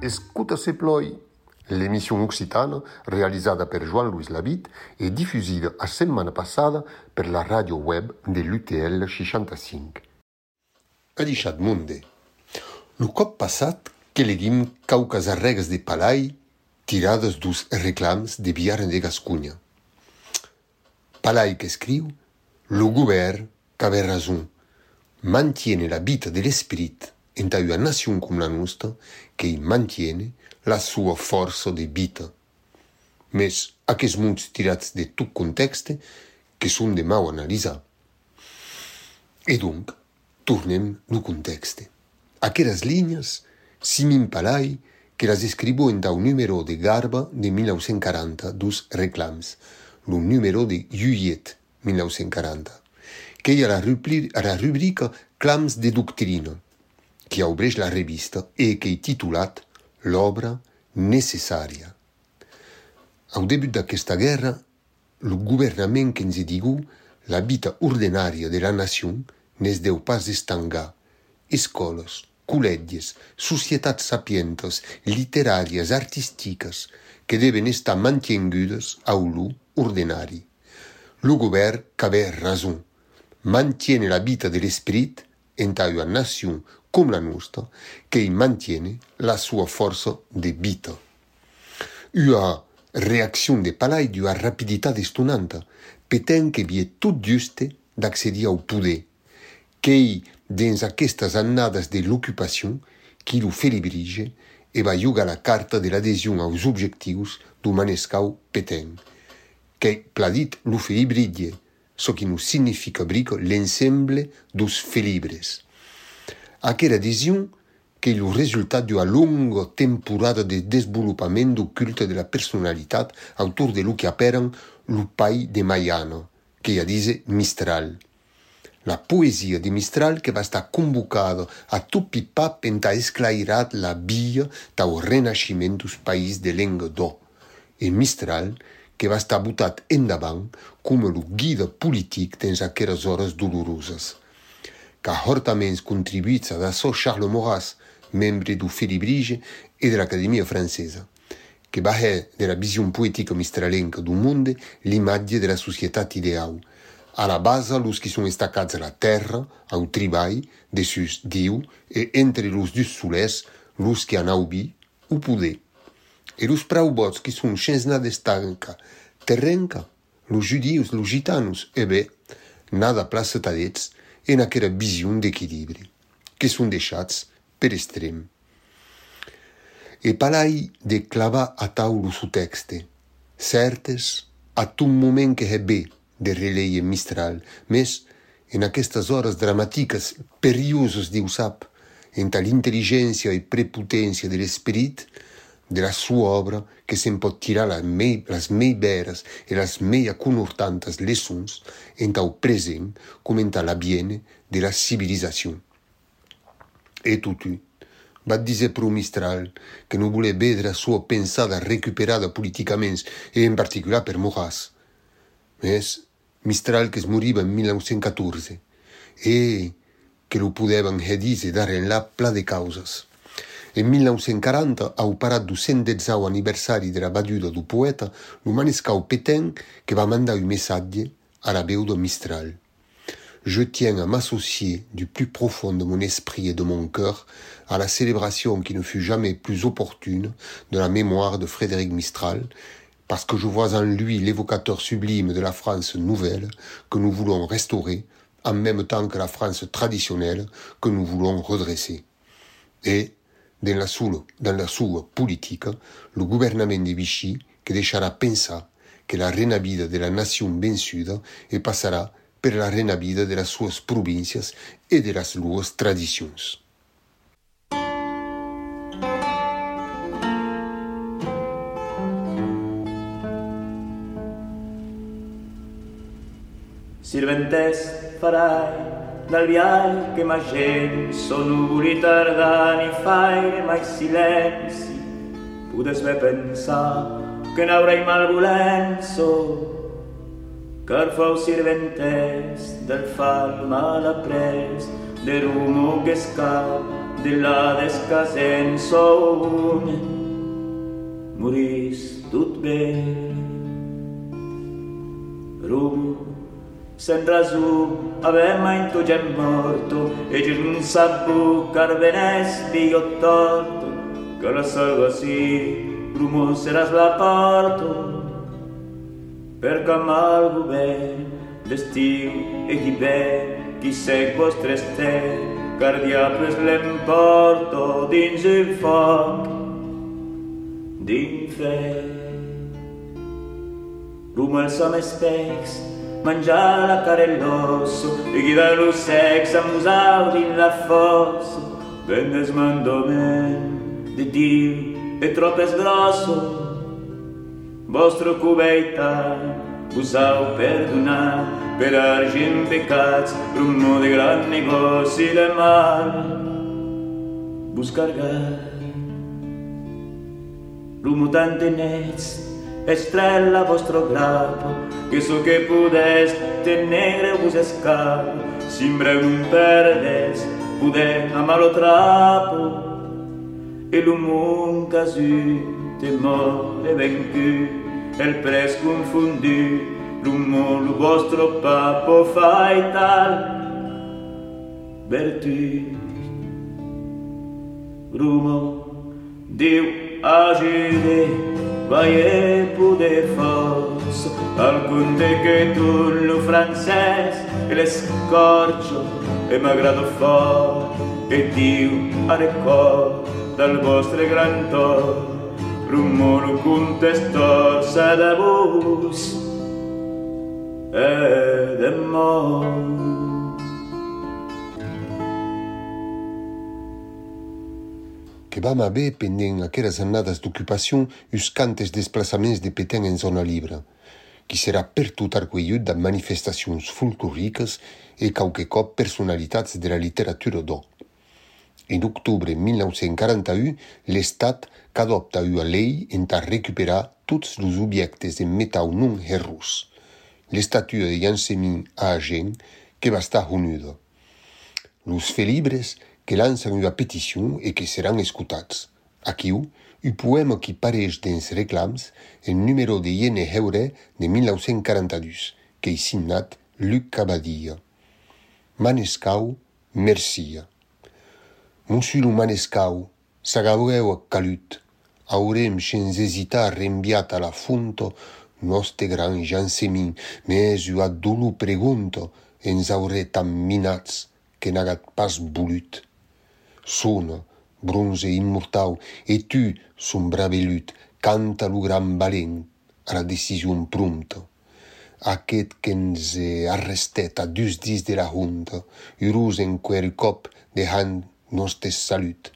Escuta se ploi. L'émission occitane, realizzata per Jean-Louis Labitte e diffusa la settimana passata per la radio web dell'UTL 65. Adichat diciat monde. Lo cop passat que leguim caucas arregas de palai tirades dus reclams de Biaren de Gascunha. Palai che scriu, lo govern qu'ave rason, mantiene la vita dell'esprit in una nazione come la nostra che mantiene la sua forza de vita. Mes aquests munts tirats de tot context que són de mau analitzar. E donc, tornem no context. Aqueras linhas, Simin Palai, que las escribo en da un número de Garba de 1940, dos reclams, lo número de Juliet 1940, que ella la, rubri la rubrica Clams de Doctrina, que obreix la revista e que he titulat L'obra necessària. Au debut d'aquesta guerra, lo governament que ens he digut la vida ordinària de la nació n'es deu pas estangar. Escolos, col·legis, societats sapientes, literàries, artístiques, que deven estar mantingudes a lo ordinari. El govern qu'avè raison, mantiene la vita de l'esperit en una nació com la nostra che mantiene la sua forza de vita. Una reacción de palai d'una rapiditat estonanta, peten que vi tot juste d'accedir au poder, qu'ei dins aquestes annadas de l'ocupació qui lo felibrige e va jugar la carta de l'adhesion aos objectius do manescau peten, que pladit lo felibridie, so qui non significa brico l'ensemble dos felibres. Aquella adhesion il risultato di una lunga temporada de sviluppamento do culte della personalità autour de lo che aperan lo pai de Maiano, che ja dice Mistral. La poesia di Mistral che va sta convocada a tutti pap enta esclairat la via tau renascimento dos país de lenga do. E Mistral che va sta butat endavant come lo guida politic dins aqueras horas dolorosas ca hortaments contribuïts da so Charles Maurras, membre du Felibrige e dell'Accademia francesa, che bahè della visione poetica mistralenca du monde l'imatge della società ideal. Alla base, los che sono staccati alla terra, au tribai, de sus Diu, e entre los dus sules, los che hanno ubi, u poder. E los praubots che sono scensnade stanca, terrenca, los judius, los gitanus, e beh, nada plaça tadets, e naquela visão de equilíbrio, que são deixats per extrem. E palai de clavar a taulu su texte, certes a tot moment que é bé de releie mistral, mes en aquestes horas dramàtiques, perioses diu sap, entre l'intel·ligència i prepotència de l'esperit, de la sua obra que se'n pot tirar la mei, les mei veres e les mei conhortantes leçons en tau present com en la biene de la civilizació. E tutu, va dizer pro Mistral que non voler vedre a sua pensada recuperada politicament e en particular per Moras. Mes Mistral que moriva en 1914 e que lo podevan redise dare en la pla de causas. En 1940, au parat du 110 aniversari de la baduda du poeta, lo manescau Pétain que va mandar un messatge à la veu de Mistral. Je tiens à m'associer du plus profond de mon esprit et de mon cœur à la célébration qui ne fut jamais plus opportune de la mémoire de Frédéric Mistral, parce que je vois en lui l'évocateur sublime de la France nouvelle que nous voulons restaurer, en même temps que la France traditionnelle que nous voulons redresser. Et, dans la, sua, dans la politica, le gouvernement de Vichy que deixarà pensar que la renavida de la nación vencida e passarà per la renavida de las suas províncias e de las suas Sirventes farai dal vial che ma gente sono nuvoli tardani fai mai silenzi podes bé pensar que n'haurei mal volenzo, car fou sirventes del fal mal après, de rumo que escap de la descasenzo morís tot bé. Rumo Sen razu avem mai tu già morto e non sapu carvenes dio torto che la salva si rumo seràs la porto per camal ben d'estiu e d'hivern qui sec vostre estel car diables l'emporto dins el foc. D'infern rumo els homes especs mangiare la e chi da lo sex amusavo in la fossa. Venne smandomen di Dio e troppo sgrosso vostro cubeita usau perdonar per argent pecats rummo de gran negoci de mal buscar gas rummo tante nets estrella vostro grado, che so che pudeste negre vos escapo, simbre un perdes, pude amalo trapo, e l'umun casu, temo e vencu, el pres confundi, l'umo lo vostro papo fai e tal, vertu, rumo, diu, agide, rumo, Vaie pude force. Alcun de che tu lo francès e l'escorcio e m'agrado fort e Dio a record dal vostre gran tor rumoro contestor sa de vos e de mort que vam haver pendent aqueras annadas d'ocupacion us cantes desplaçaments de Petén en zona libra, qui serà per tot arcuellut de manifestacions folcloriques e cauque còp personalitats de la literatura d'O. En octubre 1941, l'Estat qu'adopta ua lei entà recuperar tots los objectes en metau non herrus. L'estatua de Jansemin a Agen que va estar honuda. Los felibres que que lancen una petition e que seran escutats. Aquiu, un poèma qui pareix dins reclams en numero de Iene Heure de 1942, que hi signat Luc Cabadilla. Manescau, mercia. Monsieur le Manescau, s'agaveu a calut, haurem sens hesitar enviat a la fonto noste gran jansemin, mes ua dolu pregunto ens haurè tan minats que n'agat pas volut sono bronze e immortau e tu son brave lut canta lo gran balen a la decision prompto aquest qu'ens e arrestèt a dus dis de la junta i rus en quel còp de han nostre salut.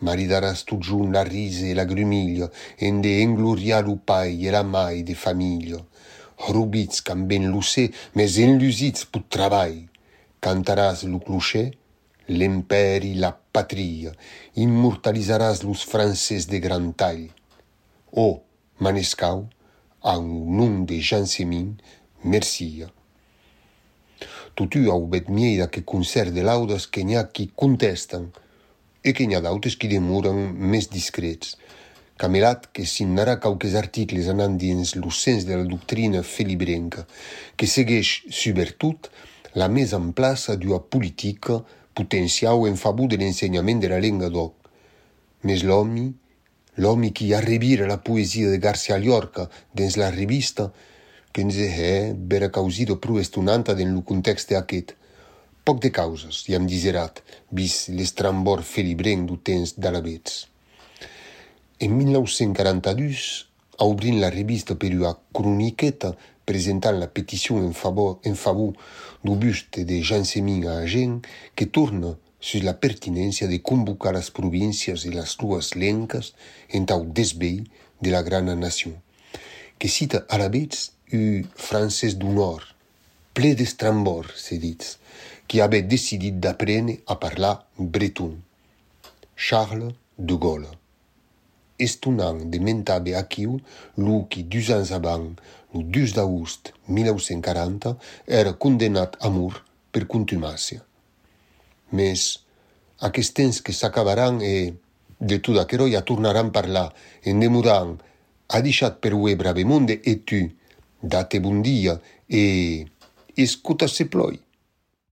Maridaràs tu jun la rise e la grumilla en de engloriar lo pai e la mai de familia rubits qu'amben lo sé mes enlusits pot travai. Cantaràs lo clocher l'imperi, la patria, immortalitzaràs los frances de gran tall. O, Manescau, en nom de Jean Semin, mercia. Totu au bet mieida que concert de laudes que n'hi ha qui contesten e que n'hi ha d'autres qui demoren més discrets. Camelat que signarà qualques articles anant dins lo sens de la doctrina felibrenca, que segueix, subvertut, la mise en plaça d'una politica potenciau en favor de l'ensenyament de la lengua d'oc. Mes l'homi, l'homi qui arribira la poesia de Garcia Llorca dins la revista, que ens è vera causido pro estunanta den lo context aquest. Poc de causes, i am diserat, vis l'estrambor felibrenc du temps d'alabets. En 1942, obrint la revista per una croniqueta présentant la pétition en faveur, du buste de Jean-Sémin à Agen, qui tourne sur la pertinence de convoquer les provinces et les rues lencas en tant d'esbei de la grande nation, que cite à la vez eu Français du Nord, ple d'estrambord, se dit, qui avait décidé d'apprendre à parler breton. Charles de Gaulle. estonant de mentabe aquiu lo qui dus ans abans, lo 2 d'agost 1940, era condenat a mur per contumàcia. Mes aquests temps que s'acabaran e de tot aquero ja tornaran a parlar en demudant ha deixat per ue bravemonde e tu date bon dia e escuta se ploi.